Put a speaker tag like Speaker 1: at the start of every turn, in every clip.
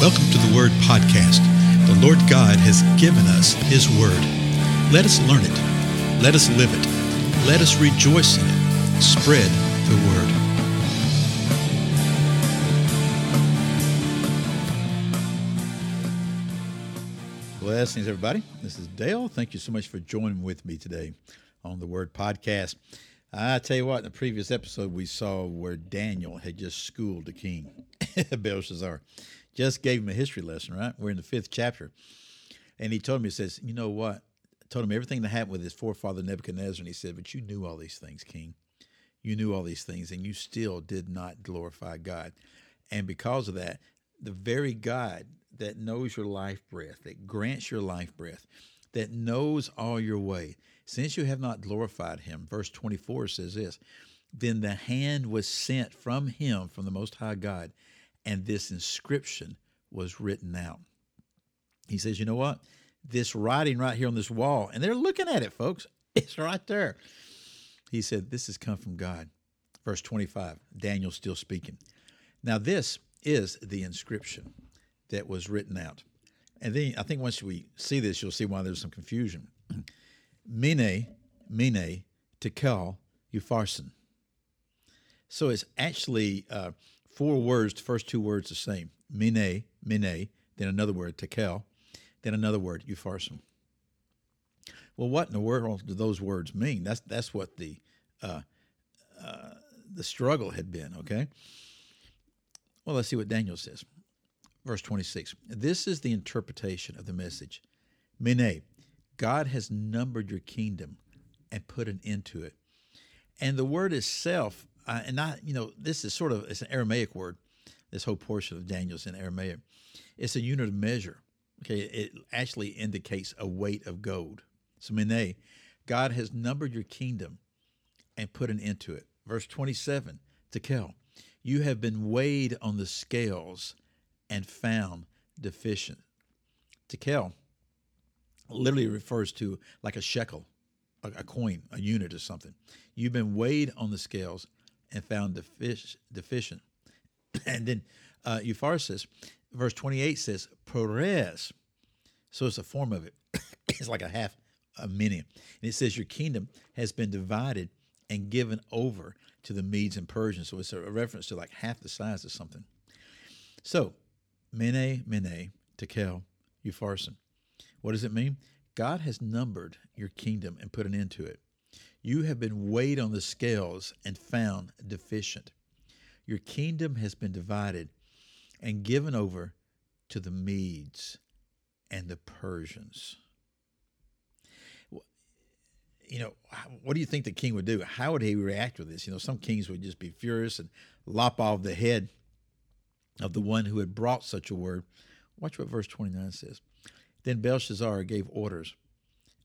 Speaker 1: Welcome to the Word Podcast. The Lord God has given us His Word. Let us learn it. Let us live it. Let us rejoice in it. Spread the Word. Blessings, everybody. This is Dale. Thank you so much for joining with me today on the Word Podcast. I tell you what, in the previous episode, we saw where Daniel had just schooled the king, Belshazzar just gave him a history lesson, right? We're in the fifth chapter. And he told me, he says, You know what? I told him everything that happened with his forefather Nebuchadnezzar. And he said, But you knew all these things, King. You knew all these things, and you still did not glorify God. And because of that, the very God that knows your life breath, that grants your life breath, that knows all your way, since you have not glorified him, verse 24 says this, then the hand was sent from him, from the Most High God, and this inscription was written out. He says, You know what? This writing right here on this wall, and they're looking at it, folks. It's right there. He said, This has come from God. Verse 25, Daniel still speaking. Now, this is the inscription that was written out. And then I think once we see this, you'll see why there's some confusion. Mene, Mene, Tekel, Upharsin. So it's actually uh, four words, the first two words the same. Mine, mene, then another word, tekel, then another word, upharsin. Well, what in the world do those words mean? That's that's what the uh, uh, the struggle had been. Okay. Well, let's see what Daniel says. Verse 26. This is the interpretation of the message. Mine, God has numbered your kingdom and put an end to it. And the word itself uh, and not you know this is sort of it's an Aramaic word. This whole portion of Daniel's in Aramaic. It's a unit of measure. Okay, it actually indicates a weight of gold. So mene, God has numbered your kingdom and put an end to it. Verse 27, Tekel, you have been weighed on the scales and found deficient. Tekel literally refers to like a shekel, a, a coin, a unit or something. You've been weighed on the scales and found defic- deficient. And then uh, Eupharsis, verse 28 says, Peres. So it's a form of it. it's like a half a mini. And it says, Your kingdom has been divided and given over to the Medes and Persians. So it's a reference to like half the size of something. So, Mene, Mene, Tekel, Upharsin. What does it mean? God has numbered your kingdom and put an end to it. You have been weighed on the scales and found deficient. Your kingdom has been divided and given over to the Medes and the Persians. You know, what do you think the king would do? How would he react with this? You know, some kings would just be furious and lop off the head of the one who had brought such a word. Watch what verse 29 says. Then Belshazzar gave orders,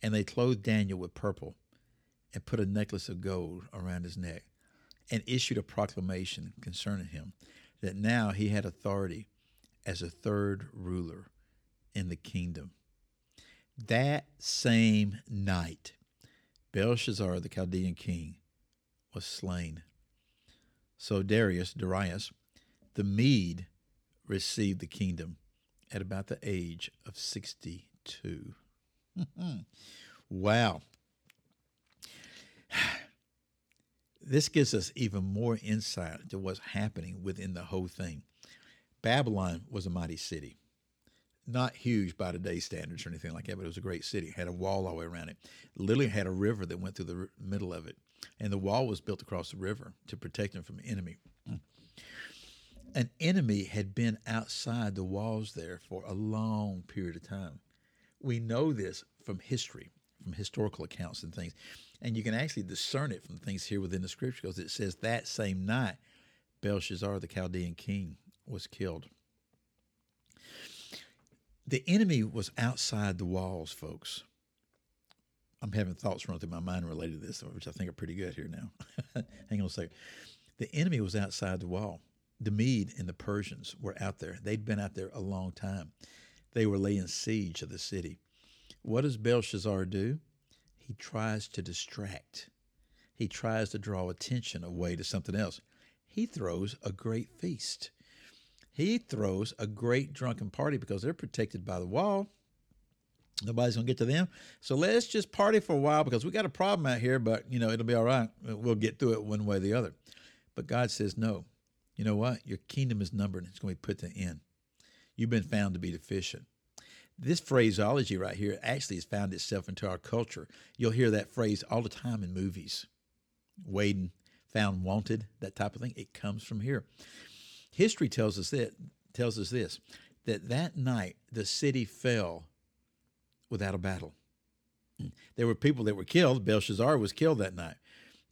Speaker 1: and they clothed Daniel with purple and put a necklace of gold around his neck and issued a proclamation concerning him that now he had authority as a third ruler in the kingdom. That same night, Belshazzar, the Chaldean king, was slain. So Darius, Darius, the Mede, received the kingdom at about the age of 62. wow. This gives us even more insight into what's happening within the whole thing. Babylon was a mighty city, not huge by today's standards or anything like that, but it was a great city. It had a wall all the way around it. Literally had a river that went through the middle of it, and the wall was built across the river to protect them from enemy. An enemy had been outside the walls there for a long period of time. We know this from history, from historical accounts and things. And you can actually discern it from things here within the scripture because it says that same night, Belshazzar, the Chaldean king, was killed. The enemy was outside the walls, folks. I'm having thoughts run through my mind related to this, which I think are pretty good here now. Hang on a second. The enemy was outside the wall. The Mede and the Persians were out there. They'd been out there a long time. They were laying siege to the city. What does Belshazzar do? he tries to distract. He tries to draw attention away to something else. He throws a great feast. he throws a great drunken party because they're protected by the wall. Nobody's gonna get to them. So let's just party for a while because we got a problem out here, but you know, it'll be all right. We'll get through it one way or the other. But God says, No. You know what? Your kingdom is numbered. It's going to be put to an end. You've been found to be deficient. This phraseology right here actually has found itself into our culture. You'll hear that phrase all the time in movies. Waiting, found wanted, that type of thing. It comes from here. History tells us that tells us this that that night the city fell without a battle. There were people that were killed. Belshazzar was killed that night.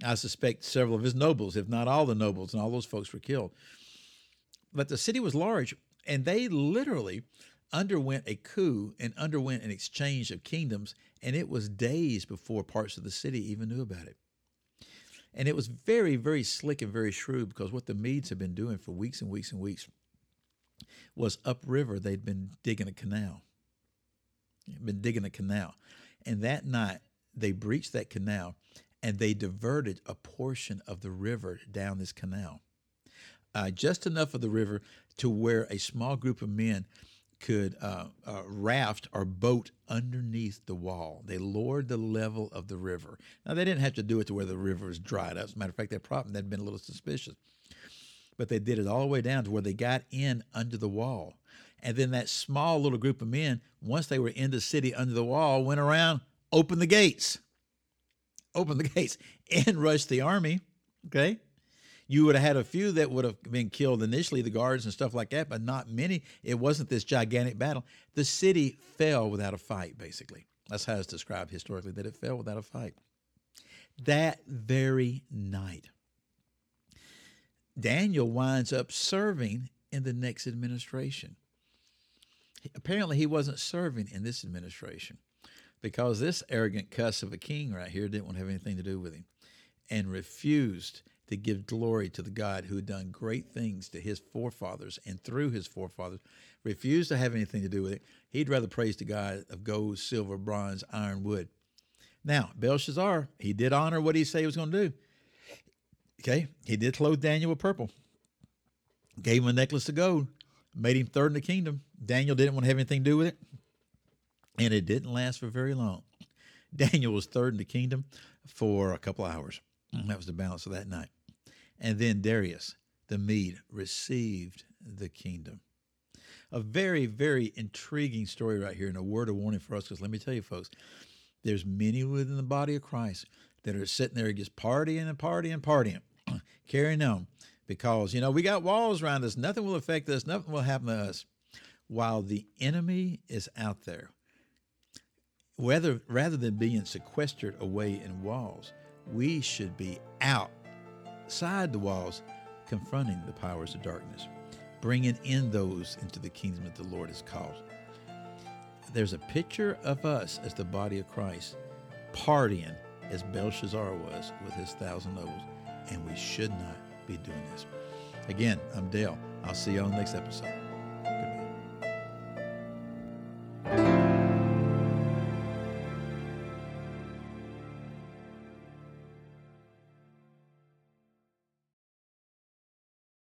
Speaker 1: I suspect several of his nobles, if not all the nobles, and all those folks were killed. But the city was large, and they literally underwent a coup and underwent an exchange of kingdoms, and it was days before parts of the city even knew about it. And it was very, very slick and very shrewd because what the Medes had been doing for weeks and weeks and weeks was upriver, they'd been digging a canal. Been digging a canal. And that night, they breached that canal and they diverted a portion of the river down this canal. Uh, just enough of the river to where a small group of men could uh, uh, raft or boat underneath the wall. They lowered the level of the river. Now, they didn't have to do it to where the river was dried up. As a matter of fact, that problem had been a little suspicious. But they did it all the way down to where they got in under the wall. And then that small little group of men, once they were in the city under the wall, went around, opened the gates, opened the gates, and rushed the army. Okay you would have had a few that would have been killed initially, the guards and stuff like that, but not many. It wasn't this gigantic battle. The city fell without a fight, basically. That's how it's described historically, that it fell without a fight. That very night, Daniel winds up serving in the next administration. Apparently, he wasn't serving in this administration because this arrogant cuss of a king right here didn't want to have anything to do with him and refused to give glory to the God who had done great things to his forefathers and through his forefathers, refused to have anything to do with it. He'd rather praise the God of gold, silver, bronze, iron, wood. Now, Belshazzar, he did honor what he said he was going to do. Okay, he did clothe Daniel with purple, gave him a necklace of gold, made him third in the kingdom. Daniel didn't want to have anything to do with it, and it didn't last for very long. Daniel was third in the kingdom for a couple hours. Mm, that was the balance of that night. And then Darius, the Mede, received the kingdom. A very, very intriguing story right here, and a word of warning for us. Because let me tell you, folks, there's many within the body of Christ that are sitting there just partying and partying and partying, carrying on, because you know we got walls around us. Nothing will affect us. Nothing will happen to us, while the enemy is out there. Whether rather than being sequestered away in walls, we should be outside the walls confronting the powers of darkness, bringing in those into the kingdom that the Lord has called. There's a picture of us as the body of Christ partying as Belshazzar was with his thousand nobles, and we should not be doing this. Again, I'm Dale. I'll see you on the next episode.